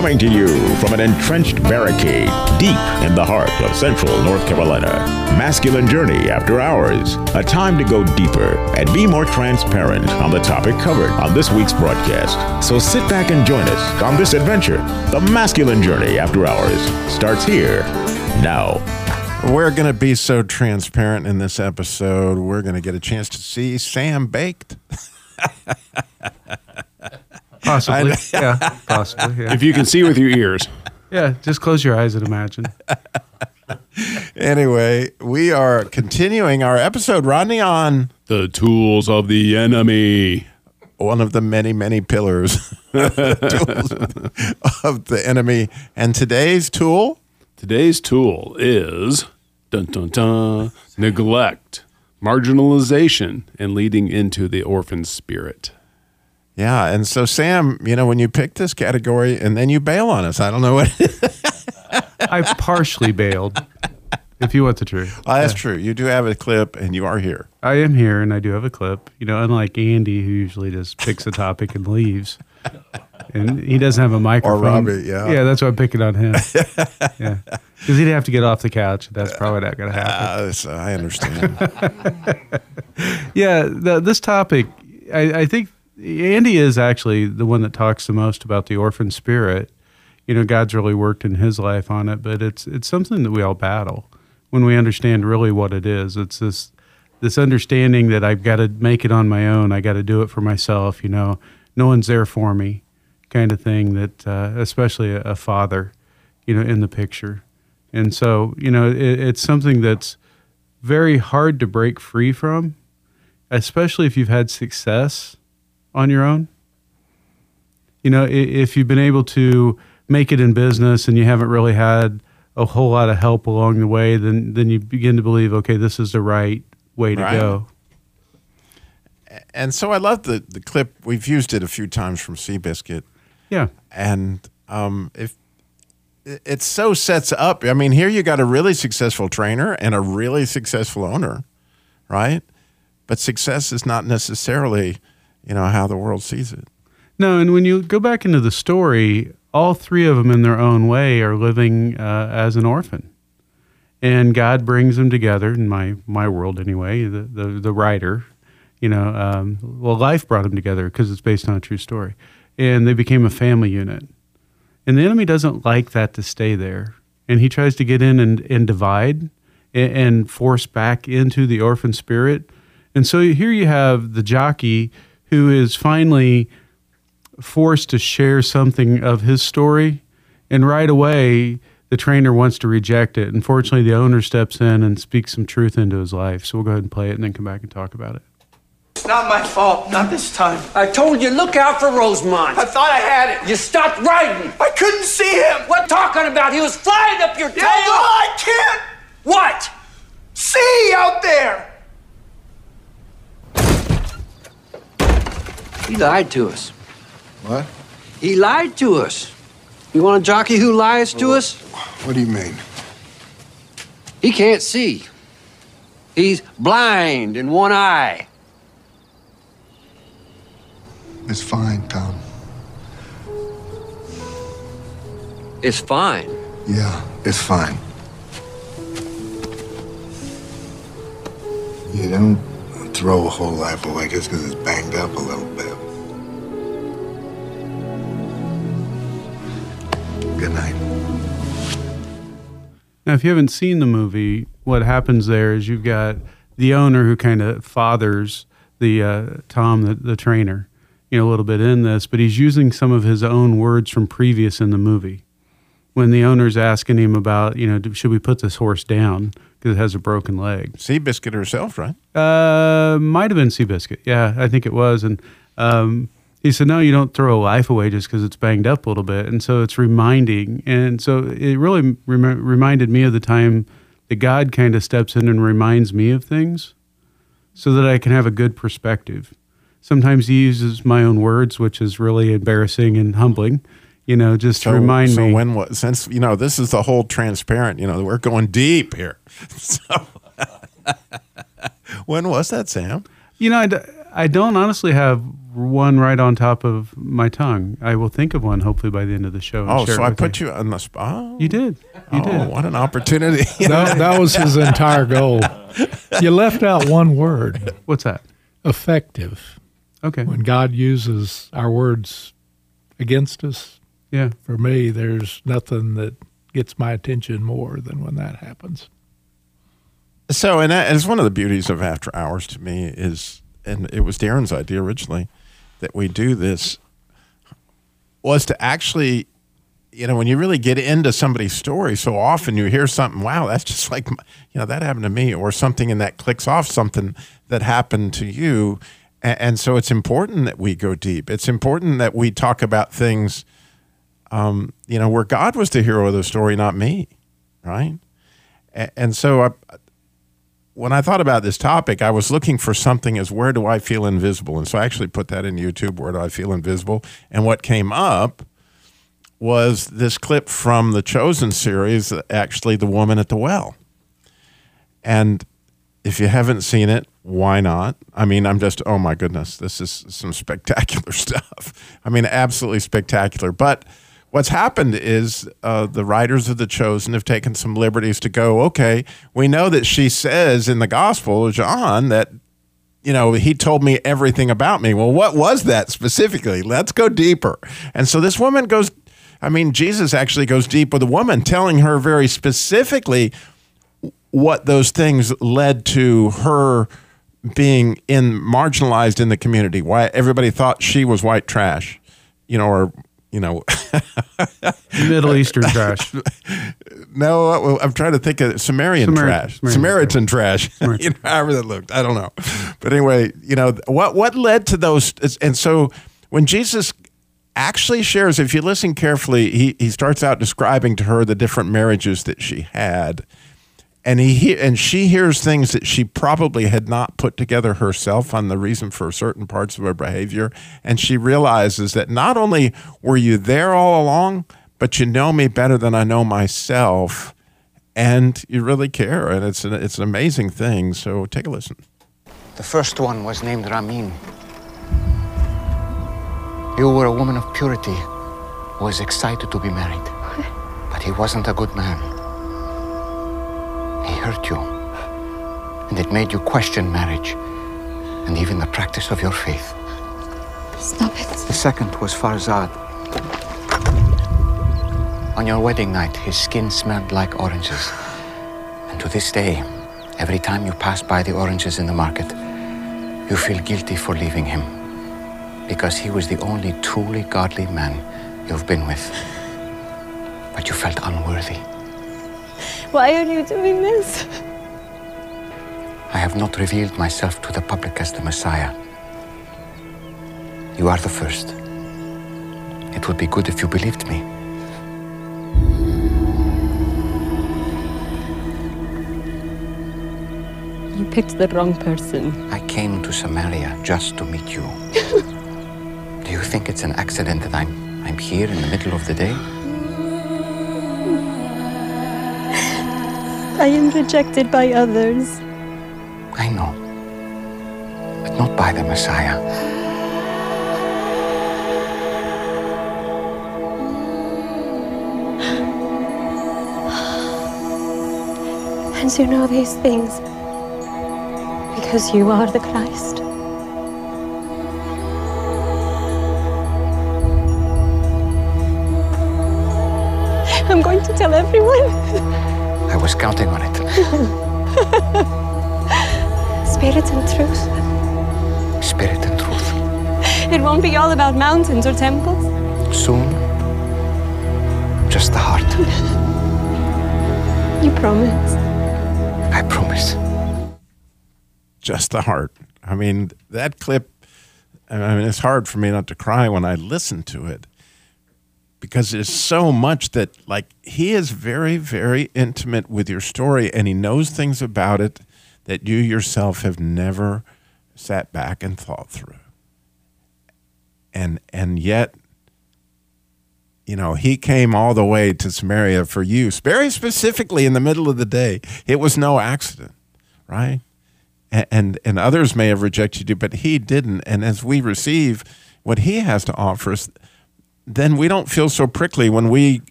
Coming to you from an entrenched barricade deep in the heart of central North Carolina. Masculine Journey After Hours. A time to go deeper and be more transparent on the topic covered on this week's broadcast. So sit back and join us on this adventure. The Masculine Journey After Hours starts here now. We're going to be so transparent in this episode. We're going to get a chance to see Sam baked. Possibly. yeah, possibly. Yeah. If you can see with your ears. yeah, just close your eyes and imagine. Anyway, we are continuing our episode, Rodney, on The tools of the enemy. one of the many, many pillars of the enemy. And today's tool, Today's tool is dun dun dun neglect, marginalization, and leading into the orphan spirit. Yeah. And so, Sam, you know, when you pick this category and then you bail on us, I don't know what. I partially bailed, if you want the truth. Oh, that's true. You do have a clip and you are here. I am here and I do have a clip. You know, unlike Andy, who usually just picks a topic and leaves. And he doesn't have a microphone. Or Robbie, yeah. Yeah, that's why I'm picking on him. yeah. Because he'd have to get off the couch. That's probably not going to happen. Uh, so I understand. Yeah, the, this topic, I, I think Andy is actually the one that talks the most about the orphan spirit. You know, God's really worked in his life on it, but it's it's something that we all battle when we understand really what it is. It's this this understanding that I've got to make it on my own. I got to do it for myself. You know, no one's there for me, kind of thing. That uh, especially a, a father, you know, in the picture, and so you know, it, it's something that's very hard to break free from especially if you've had success on your own. You know, if you've been able to make it in business and you haven't really had a whole lot of help along the way, then then you begin to believe, okay, this is the right way to Right. go. and so I love the, the clip. We've used it a few times from Seabiscuit. Yeah. and um, if it it so sets up, I mean, here you got a really successful trainer and a really successful owner, right? But success is not necessarily, you know, how the world sees it. No, and when you go back into the story, all three of them in their own way are living uh, as an orphan. And God brings them together, in my, my world anyway, the, the, the writer, you know, um, well, life brought them together because it's based on a true story. And they became a family unit. And the enemy doesn't like that to stay there. And he tries to get in and, and divide and, and force back into the orphan spirit. And so here you have the jockey who is finally forced to share something of his story, and right away the trainer wants to reject it. Unfortunately, the owner steps in and speaks some truth into his life. So we'll go ahead and play it and then come back and talk about it. It's not my fault. Not this time. I told you, look out for Rosemont. I thought I had it. You stopped riding. I couldn't see him. What talking about? He was flying up your tail. Yeah, tail. well, I can't What? see out there. He lied to us. What? He lied to us. You want a jockey who lies to us? What do you mean? He can't see. He's blind in one eye. It's fine, Tom. It's fine. Yeah, it's fine. You don't throw a whole life away just because it's banged up a little bit. Good night. Now, if you haven't seen the movie, what happens there is you've got the owner who kind of fathers the uh, Tom, the, the trainer, you know, a little bit in this, but he's using some of his own words from previous in the movie. When the owner's asking him about, you know, should we put this horse down because it has a broken leg? Seabiscuit herself, right? Uh, might have been Seabiscuit. Yeah, I think it was. And um, he said, no, you don't throw a life away just because it's banged up a little bit. And so it's reminding. And so it really rem- reminded me of the time that God kind of steps in and reminds me of things so that I can have a good perspective. Sometimes He uses my own words, which is really embarrassing and humbling, you know, just to remind so me. So when was since you know this is the whole transparent. You know we're going deep here. So when was that, Sam? You know, I, d- I don't honestly have one right on top of my tongue. I will think of one hopefully by the end of the show. and Oh, so I with put you on the spot. Oh. You did. You oh, did. what an opportunity! That, that was his entire goal. You left out one word What's that? effective. Okay. When God uses our words against us, Yeah. for me, there's nothing that gets my attention more than when that happens. So, and it's one of the beauties of After Hours to me is, and it was Darren's idea originally that we do this, was to actually, you know, when you really get into somebody's story, so often you hear something, wow, that's just like, my- you know, that happened to me, or something, and that clicks off something that happened to you. And, and so it's important that we go deep. It's important that we talk about things, um, you know, where God was the hero of the story, not me, right? And so I, when I thought about this topic, I was looking for something as where do I feel invisible? And so I actually put that in YouTube, where do I feel invisible? And what came up was this clip from the Chosen series, actually, The Woman at the Well. And if you haven't seen it, why not? I mean, I'm just, oh my goodness, this is some spectacular stuff. I mean, absolutely spectacular. But what's happened is uh, the writers of The Chosen have taken some liberties to go, okay, we know that she says in the Gospel, of John, that you know, he told me everything about me. Well, what was that specifically? Let's go deeper. And so this woman goes, I mean, Jesus actually goes deep with a woman, telling her very specifically what those things led to her being in marginalized in the community. Why everybody thought she was white trash, you know, or you know, Middle Eastern trash. no, I'm trying to think of Sumerian Samari- trash, Samaritan Samaritan trash, you know, however that looked. I don't know, but anyway, you know what what led to those, and so when Jesus actually shares, if you listen carefully, he he starts out describing to her the different marriages that she had, and he he- and she hears things that she probably had not put together herself on the reason for certain parts of her behavior, and she realizes that not only were you there all along, but you know me better than I know myself, and you really care, and it's an, it's an amazing thing. So take a listen. The first one was named Ramin. You were a woman of purity who was excited to be married. But he wasn't a good man. He hurt you. And it made you question marriage and even the practice of your faith. Stop it. The second was Farzad. On your wedding night, his skin smelled like oranges. And to this day, every time you pass by the oranges in the market, you feel guilty for leaving him. Because he was the only truly godly man you've been with. But you felt unworthy. Why are you doing this? I have not revealed myself to the public as the Messiah. You are the first. It would be good if you believed me. You picked the wrong person. I came to Samaria just to meet you. Do you think it's an accident that I'm I'm here in the middle of the day? I am rejected by others. I know. But not by the Messiah. And you know these things because you are the Christ. I'm going to tell everyone. I was counting on it. Spirit and truth. Spirit and truth. It won't be all about mountains or temples. Soon, just the heart. You promise. I promise. just the heart. I mean, that clip, I mean, it's hard for me not to cry when I listen to it because there's so much that like he is very very intimate with your story and he knows things about it that you yourself have never sat back and thought through. And and yet you know he came all the way to samaria for you very specifically in the middle of the day. It was no accident right? And and, and others may have rejected you but he didn't. And as we receive what he has to offer us then we don't feel so prickly when we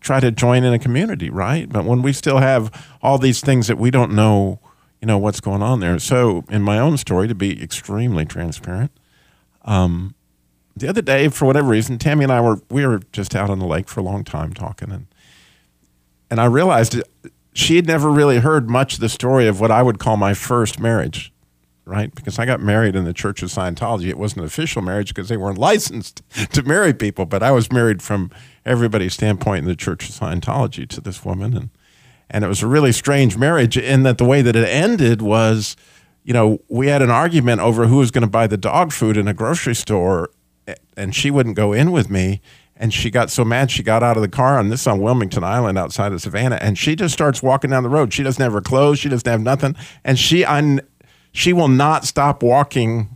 try to join in a community, right? But when we still have all these things that we don't know, you know, what's going on there. So, in my own story, to be extremely transparent, um, the other day, for whatever reason, Tammy and I were we were just out on the lake for a long time talking, and and I realized she had never really heard much of the story of what I would call my first marriage right? Because I got married in the Church of Scientology. It wasn't an official marriage because they weren't licensed to marry people, but I was married from everybody's standpoint in the Church of Scientology to this woman, and and it was a really strange marriage in that the way that it ended was, you know, we had an argument over who was going to buy the dog food in a grocery store, and she wouldn't go in with me. And she got so mad, she got out of the car, on this on Wilmington Island outside of Savannah, and she just starts walking down the road. She doesn't have her clothes, she doesn't have nothing, and she, I, she will not stop walking.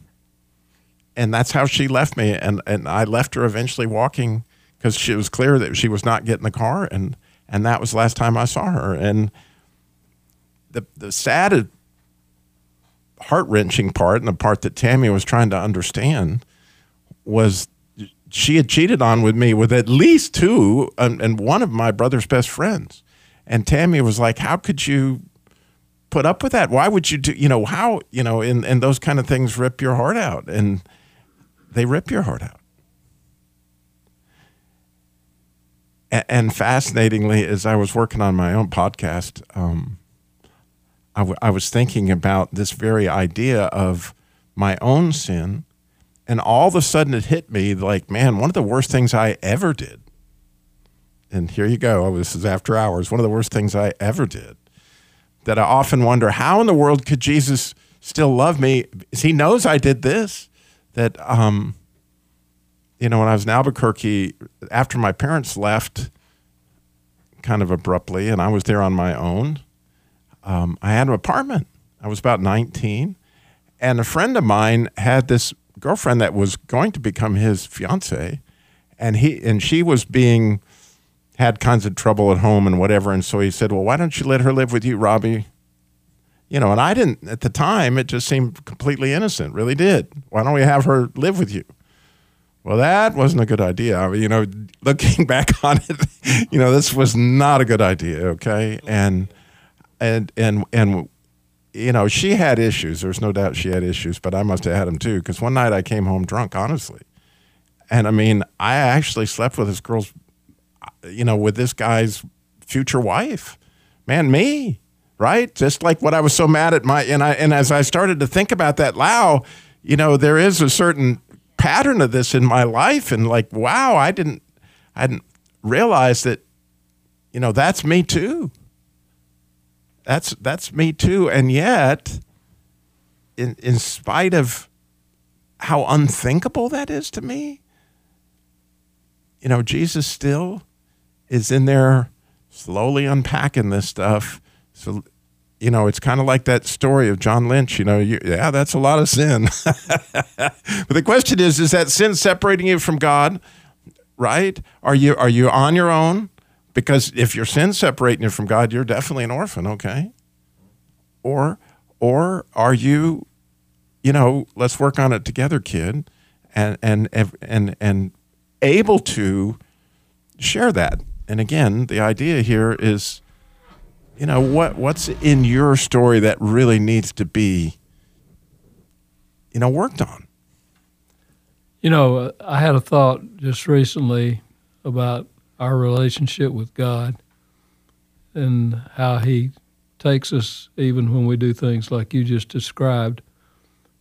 And that's how she left me. And and I left her eventually walking because she was clear that she was not getting the car. And and that was the last time I saw her. And the the sad heart-wrenching part and the part that Tammy was trying to understand was she had cheated on with me with at least two and, and one of my brother's best friends. And Tammy was like how could you put up with that? Why would you do, you know, how, you know, and, and those kind of things rip your heart out and they rip your heart out. And, fascinatingly, as I was working on my own podcast, um, I, w- I was thinking about this very idea of my own sin. And all of a sudden it hit me like, man, one of the worst things I ever did. And here you go. Oh, this is after hours. One of the worst things I ever did that I often wonder how in the world could Jesus still love me? He knows I did this. That, um, you know, when I was in Albuquerque, after my parents left kind of abruptly, and I was there on my own, um, I had an apartment. I was about 19. And a friend of mine had this girlfriend that was going to become his fiance. And he and she was being had kinds of trouble at home and whatever. And so he said, Well, why don't you let her live with you, Robbie? You know, and I didn't, at the time, it just seemed completely innocent, really did. Why don't we have her live with you? Well, that wasn't a good idea. I mean, you know, looking back on it, you know, this was not a good idea, okay? And, and, and, and, you know, she had issues. There's no doubt she had issues, but I must have had them too. Because one night I came home drunk, honestly. And I mean, I actually slept with this girl's you know, with this guy's future wife. Man, me, right? Just like what I was so mad at my and I and as I started to think about that, wow, you know, there is a certain pattern of this in my life, and like, wow, I didn't, I didn't realize that, you know, that's me too. That's that's me too, and yet, in in spite of how unthinkable that is to me, you know, Jesus still is in there slowly unpacking this stuff. So, you know, it's kind of like that story of John Lynch. You know, you, yeah, that's a lot of sin. but the question is, is that sin separating you from God? Right? Are you are you on your own? Because if your sin separating you from God, you're definitely an orphan. Okay. Or or are you, you know, let's work on it together, kid, and and and and able to share that and again, the idea here is, you know, what what's in your story that really needs to be, you know, worked on. You know, uh, I had a thought just recently about our relationship with God and how He takes us even when we do things like you just described.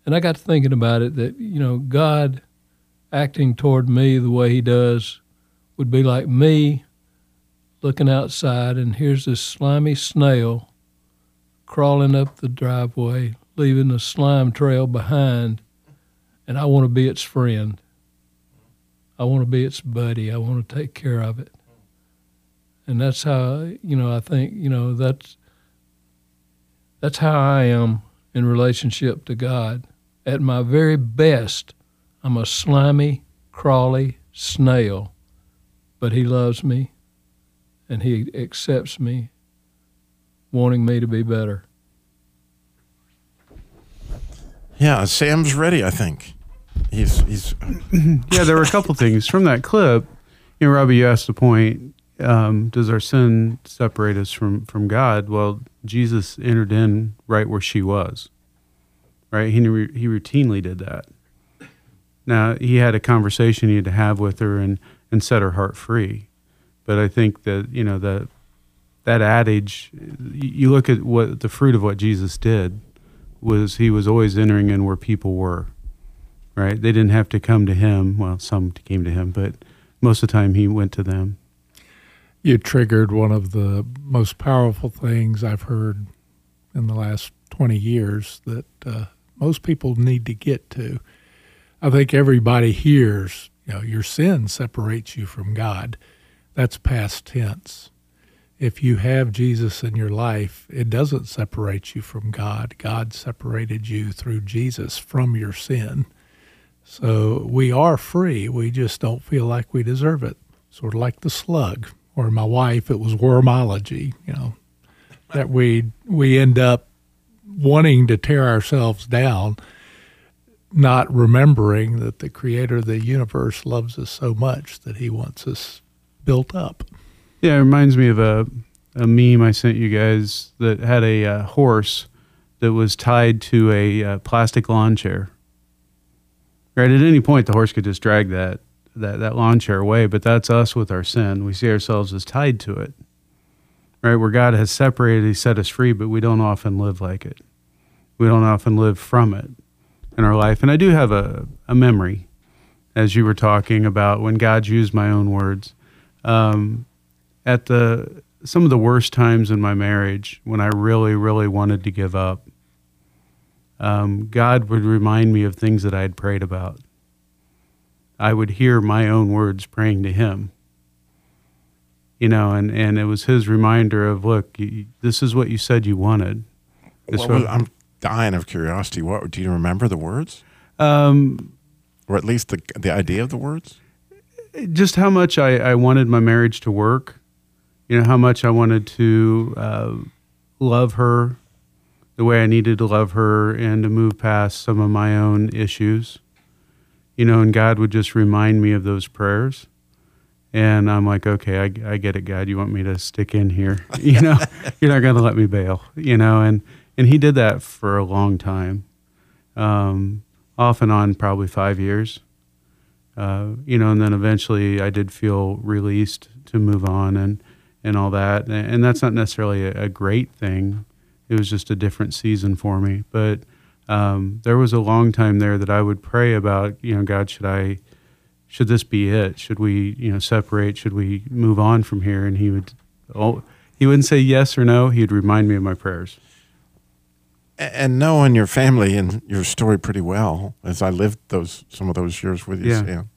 And I got to thinking about it that, you know, God acting toward me the way He does would be like me looking outside, and here's this slimy snail crawling up the driveway, leaving a slime trail behind, and I want to be its friend. I want to be its buddy. I want to take care of it. And that's how you know. I think you know that's that's how I am in relationship to God. At my very best, I'm a slimy, crawly snail, but He loves me, and He accepts me, wanting me to be better. Yeah, Sam's ready. I think he's he's. yeah, there were a couple things from that clip. You know, Robbie, you asked the point: um, Does our sin separate us from from God? Well, Jesus entered in right where she was. Right, he he routinely did that. Now he had a conversation he had to have with her and and set her heart free. But I think that you know that that adage, you look at what the fruit of what Jesus did was he was always entering in where people were right? They didn't have to come to him. Well, some came to him, but most of the time he went to them. You triggered one of the most powerful things I've heard in the last 20 years that uh, most people need to get to. I think everybody hears, you know, your sin separates you from God. That's past tense. If you have Jesus in your life, it doesn't separate you from God. God separated you through Jesus from your sin. So we are free. We just don't feel like we deserve it. Sort of like the slug, or my wife, it was wormology, you know, that we we end up wanting to tear ourselves down, not remembering that the creator of the universe loves us so much that he wants us built up. Yeah, it reminds me of a, a meme I sent you guys that had a uh, horse that was tied to a uh, plastic lawn chair right? At any point, the horse could just drag that that that lawn chair away. But that's us with our sin. We see ourselves as tied to it, right? Where God has separated, He set us free, but we don't often live like it. We don't often live from it in our life. And I do have a, a memory, as you were talking about when God used my own words. Um, at the some of the worst times in my marriage, when I really, really wanted to give up, um, God would remind me of things that I had prayed about. I would hear my own words praying to Him. You know, and, and it was His reminder of, look, you, this is what you said you wanted. This was, I'm dying of curiosity. What do you remember the words? Um, or at least the the idea of the words? Just how much I, I wanted my marriage to work. You know, how much I wanted to uh, love her the way I needed to love her and to move past some of my own issues. You know, and God would just remind me of those prayers. And I'm like, okay, I, I get it, God. You want me to stick in here? You know, you're not going to let me bail, you know? And, and He did that for a long time, um, off and on, probably five years. Uh, you know, and then eventually I did feel released to move on and, and all that. And, and that's not necessarily a, a great thing it was just a different season for me. But um, there was a long time there that I would pray about, you know, God, should I, should this be it? Should we, you know, separate? Should we move on from here? And he would, oh, he wouldn't say yes or no. He'd remind me of my prayers. And knowing your family and your story pretty well, as I lived those some of those years with you, Yeah. Sam,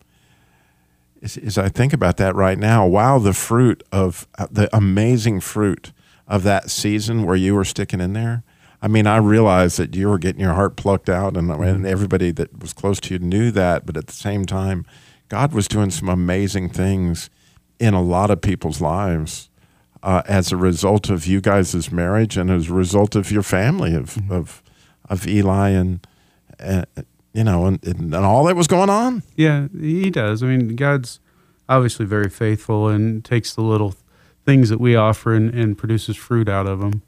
as, as I think about that right now, wow, the fruit of uh, the amazing fruit of that season where you were sticking in there. I mean, I realized that you were getting your heart plucked out, and, and everybody that was close to you knew that. But at the same time, God was doing some amazing things in a lot of people's lives uh, as a result of you guys' marriage and as a result of your family of of, of Eli and, and you know and, and all that was going on. Yeah, he does. I mean, God's obviously very faithful and takes the little things that we offer and, and produces fruit out of them.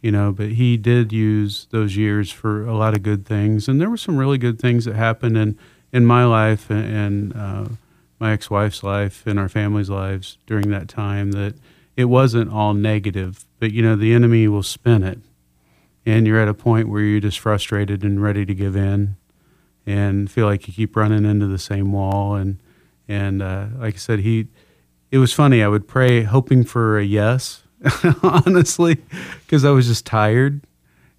You know, but he did use those years for a lot of good things, and there were some really good things that happened in in my life and, and uh, my ex-wife's life and our family's lives during that time. That it wasn't all negative, but you know, the enemy will spin it, and you're at a point where you're just frustrated and ready to give in, and feel like you keep running into the same wall. And and uh, like I said, he it was funny. I would pray hoping for a yes, honestly, because I was just tired.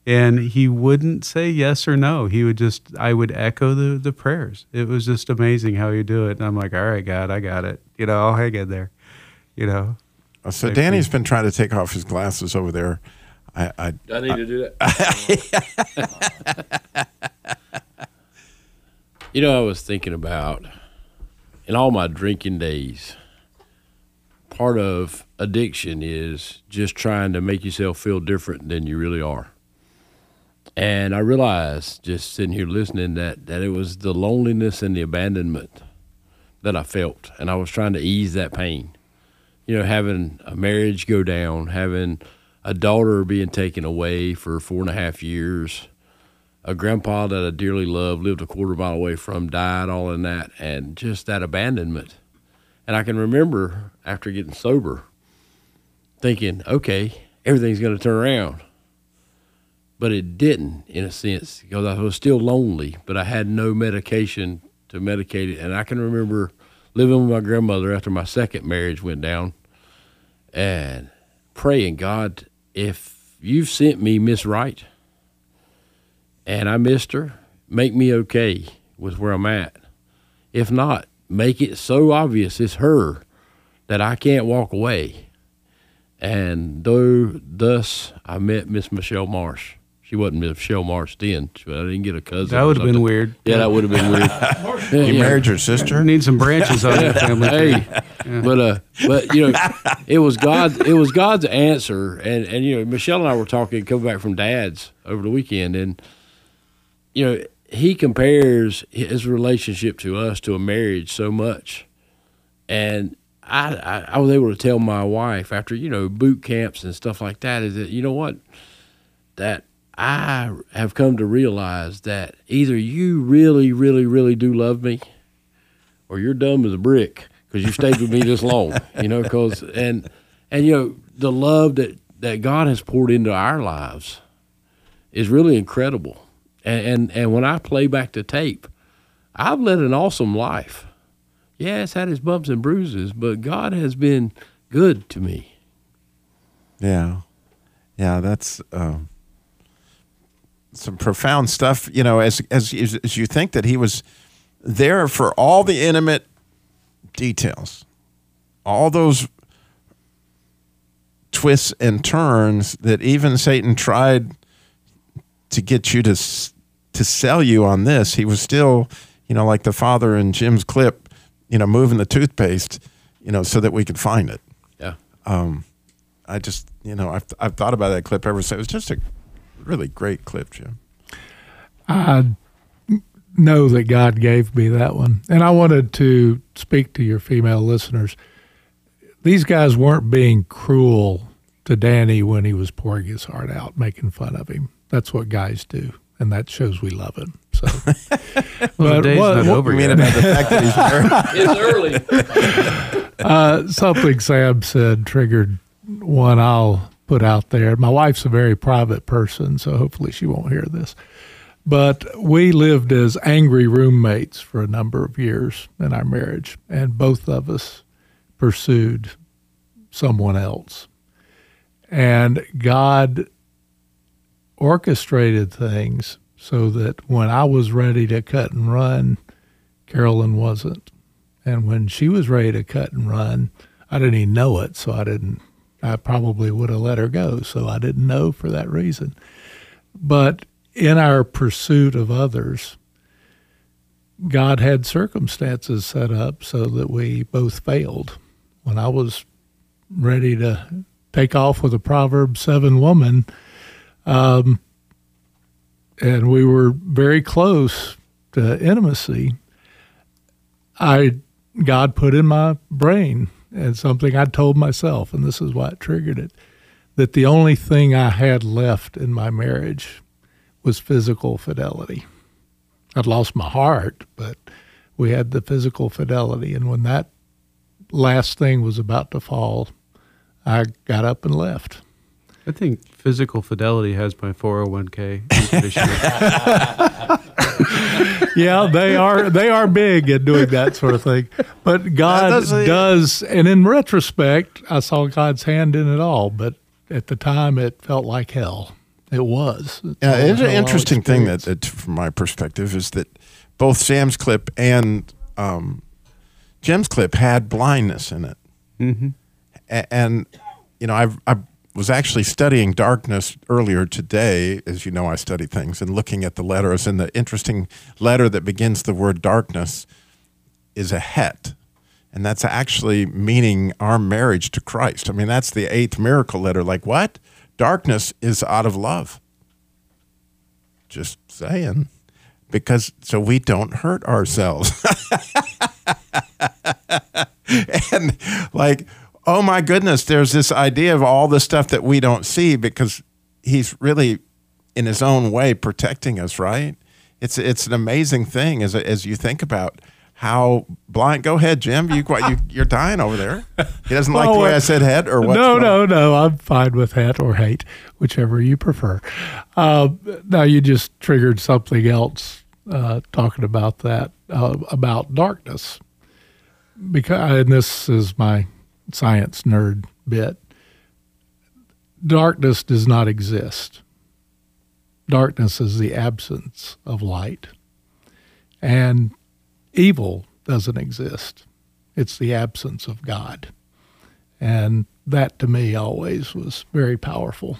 and he wouldn't say yes or no. He would just, I would echo the, the prayers. It was just amazing how he'd do it. And I'm like, all right, God, I got it. You know, I'll hang in there. You know. So Like Danny's we- been trying to take off his glasses over there. I, I, I need to do that. you know, I was thinking about in all my drinking days, part of addiction is just trying to make yourself feel different than you really are. And I realized just sitting here listening that, that it was the loneliness and the abandonment that I felt. And I was trying to ease that pain. You know, having a marriage go down, having a daughter being taken away for four and a half years, a grandpa that I dearly loved, lived a quarter mile away from, died, all in that, and just that abandonment. And I can remember after getting sober thinking, okay, everything's going to turn around. But it didn't, in a sense, because I was still lonely, but I had no medication to medicate it. And I can remember living with my grandmother after my second marriage went down and praying, God, if you've sent me Miss Right and I missed her, make me okay with where I'm at. If not, make it so obvious it's her that I can't walk away. And though thus I met Miss Michelle Marsh. She wasn't Michelle Marsh then, but I didn't get a cousin. That would have been weird. Yeah, that would have been weird. Yeah, you yeah. married your sister? Need some branches on that family. tree. Hey, but uh, but you know, it was God. It was God's answer, and and you know, Michelle and I were talking, coming back from Dad's over the weekend, and you know, he compares his relationship to us to a marriage so much, and I, I I was able to tell my wife after you know boot camps and stuff like that is that you know what that I have come to realize that either you really, really, really do love me, or you're dumb as a brick because you stayed with me this long. You know, because and and you know the love that that God has poured into our lives is really incredible. And and, and when I play back the tape, I've led an awesome life. Yeah, it's had its bumps and bruises, but God has been good to me. Yeah, yeah, that's um, some profound stuff. You know, as as as you think that he was there for all the intimate details, all those twists and turns that even Satan tried to get you to to sell you on this. He was still, you know, like the father in Jim's clip, you know, moving the toothpaste, you know, so that we could find it. Yeah. Um, I just, you know, I've, I've thought about that clip ever since. It was just a really great clip, Jim. I know that God gave me that one. And I wanted to speak to your female listeners. These guys weren't being cruel to Danny when he was pouring his heart out, making fun of him. That's what guys do. And that shows we love him. So, Well, the day's not over You yet. about the fact that he's married? It's early. uh, something Sam said triggered one I'll put out there. My wife's a very private person, so hopefully she won't hear this. But we lived as angry roommates for a number of years in our marriage, and both of us pursued someone else. And God orchestrated things so that when I was ready to cut and run, Carolyn wasn't. And when she was ready to cut and run, I didn't even know it, so I didn't. I probably would have let her go, so I didn't know for that reason. But in our pursuit of others, God had circumstances set up so that we both failed. When I was ready to take off with a Proverbs 7 woman, um, and we were very close to intimacy, I God put in my brain and something I told myself, and this is why it triggered it, that the only thing I had left in my marriage was physical fidelity. I'd lost my heart, but we had the physical fidelity. And when that last thing was about to fall, I got up and left. I think physical fidelity has my 401k. tradition. yeah, they are they are big at doing that sort of thing. But God does- does, and in retrospect, I saw God's hand in it all. But at the time, it felt like hell. It was. It's Yeah, it's an interesting thing that, that, from my perspective, is that both Sam's clip and um, Jim's clip had blindness in it, Mm-hmm. A- and you know, I've, I was actually studying darkness earlier today. As you know, I study things and looking at the letters, and the interesting letter that begins the word darkness is a het. And that's actually meaning our marriage to Christ. I mean, that's the eighth miracle letter. Like, what? Darkness is out of love. Just saying. Because so we don't hurt ourselves. and like, oh my goodness, there's this idea of all the stuff that we don't see because he's really in his own way protecting us, right? It's it's an amazing thing as as you think about how blind. Go ahead, Jim. You you you're dying over there. He doesn't like the way I said head or what? No, no, no. I'm fine with head or hate, whichever you prefer. Uh, now you just triggered something else uh, talking about that uh, about darkness, because and this is my science nerd bit. Darkness does not exist. Darkness is the absence of light, and evil doesn't exist. It's the absence of God. And that to me always was very powerful.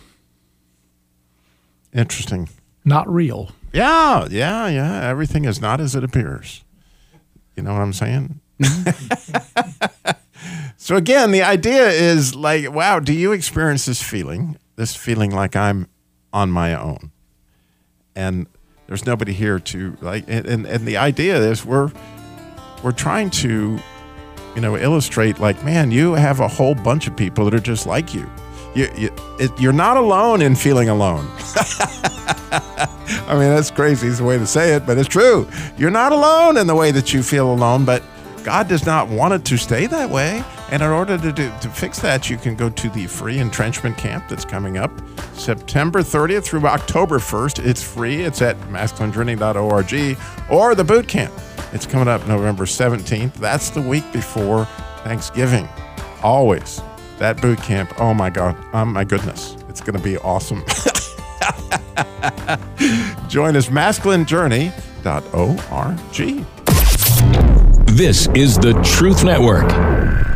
Interesting. Not real. Yeah, yeah, yeah. Everything is not as it appears. You know what I'm saying? so again, the idea is like, wow, do you experience this feeling? This feeling like I'm on my own, and there's nobody here to like. And and, and the idea is we're we're trying to, you know, illustrate like, man, you have a whole bunch of people that are just like you. You, you it, you're not alone in feeling alone. I mean, that's crazy is the way to say it, but it's true. You're not alone in the way that you feel alone, but God does not want it to stay that way. And in order to do, to fix that, you can go to the free entrenchment camp that's coming up September 30th through October 1st. It's free. It's at masculinejourney.org or the boot camp. It's coming up November 17th. That's the week before Thanksgiving. Always that boot camp. Oh my God. Oh my goodness. It's going to be awesome. Join us, masculinejourney.org. This is the Truth Network.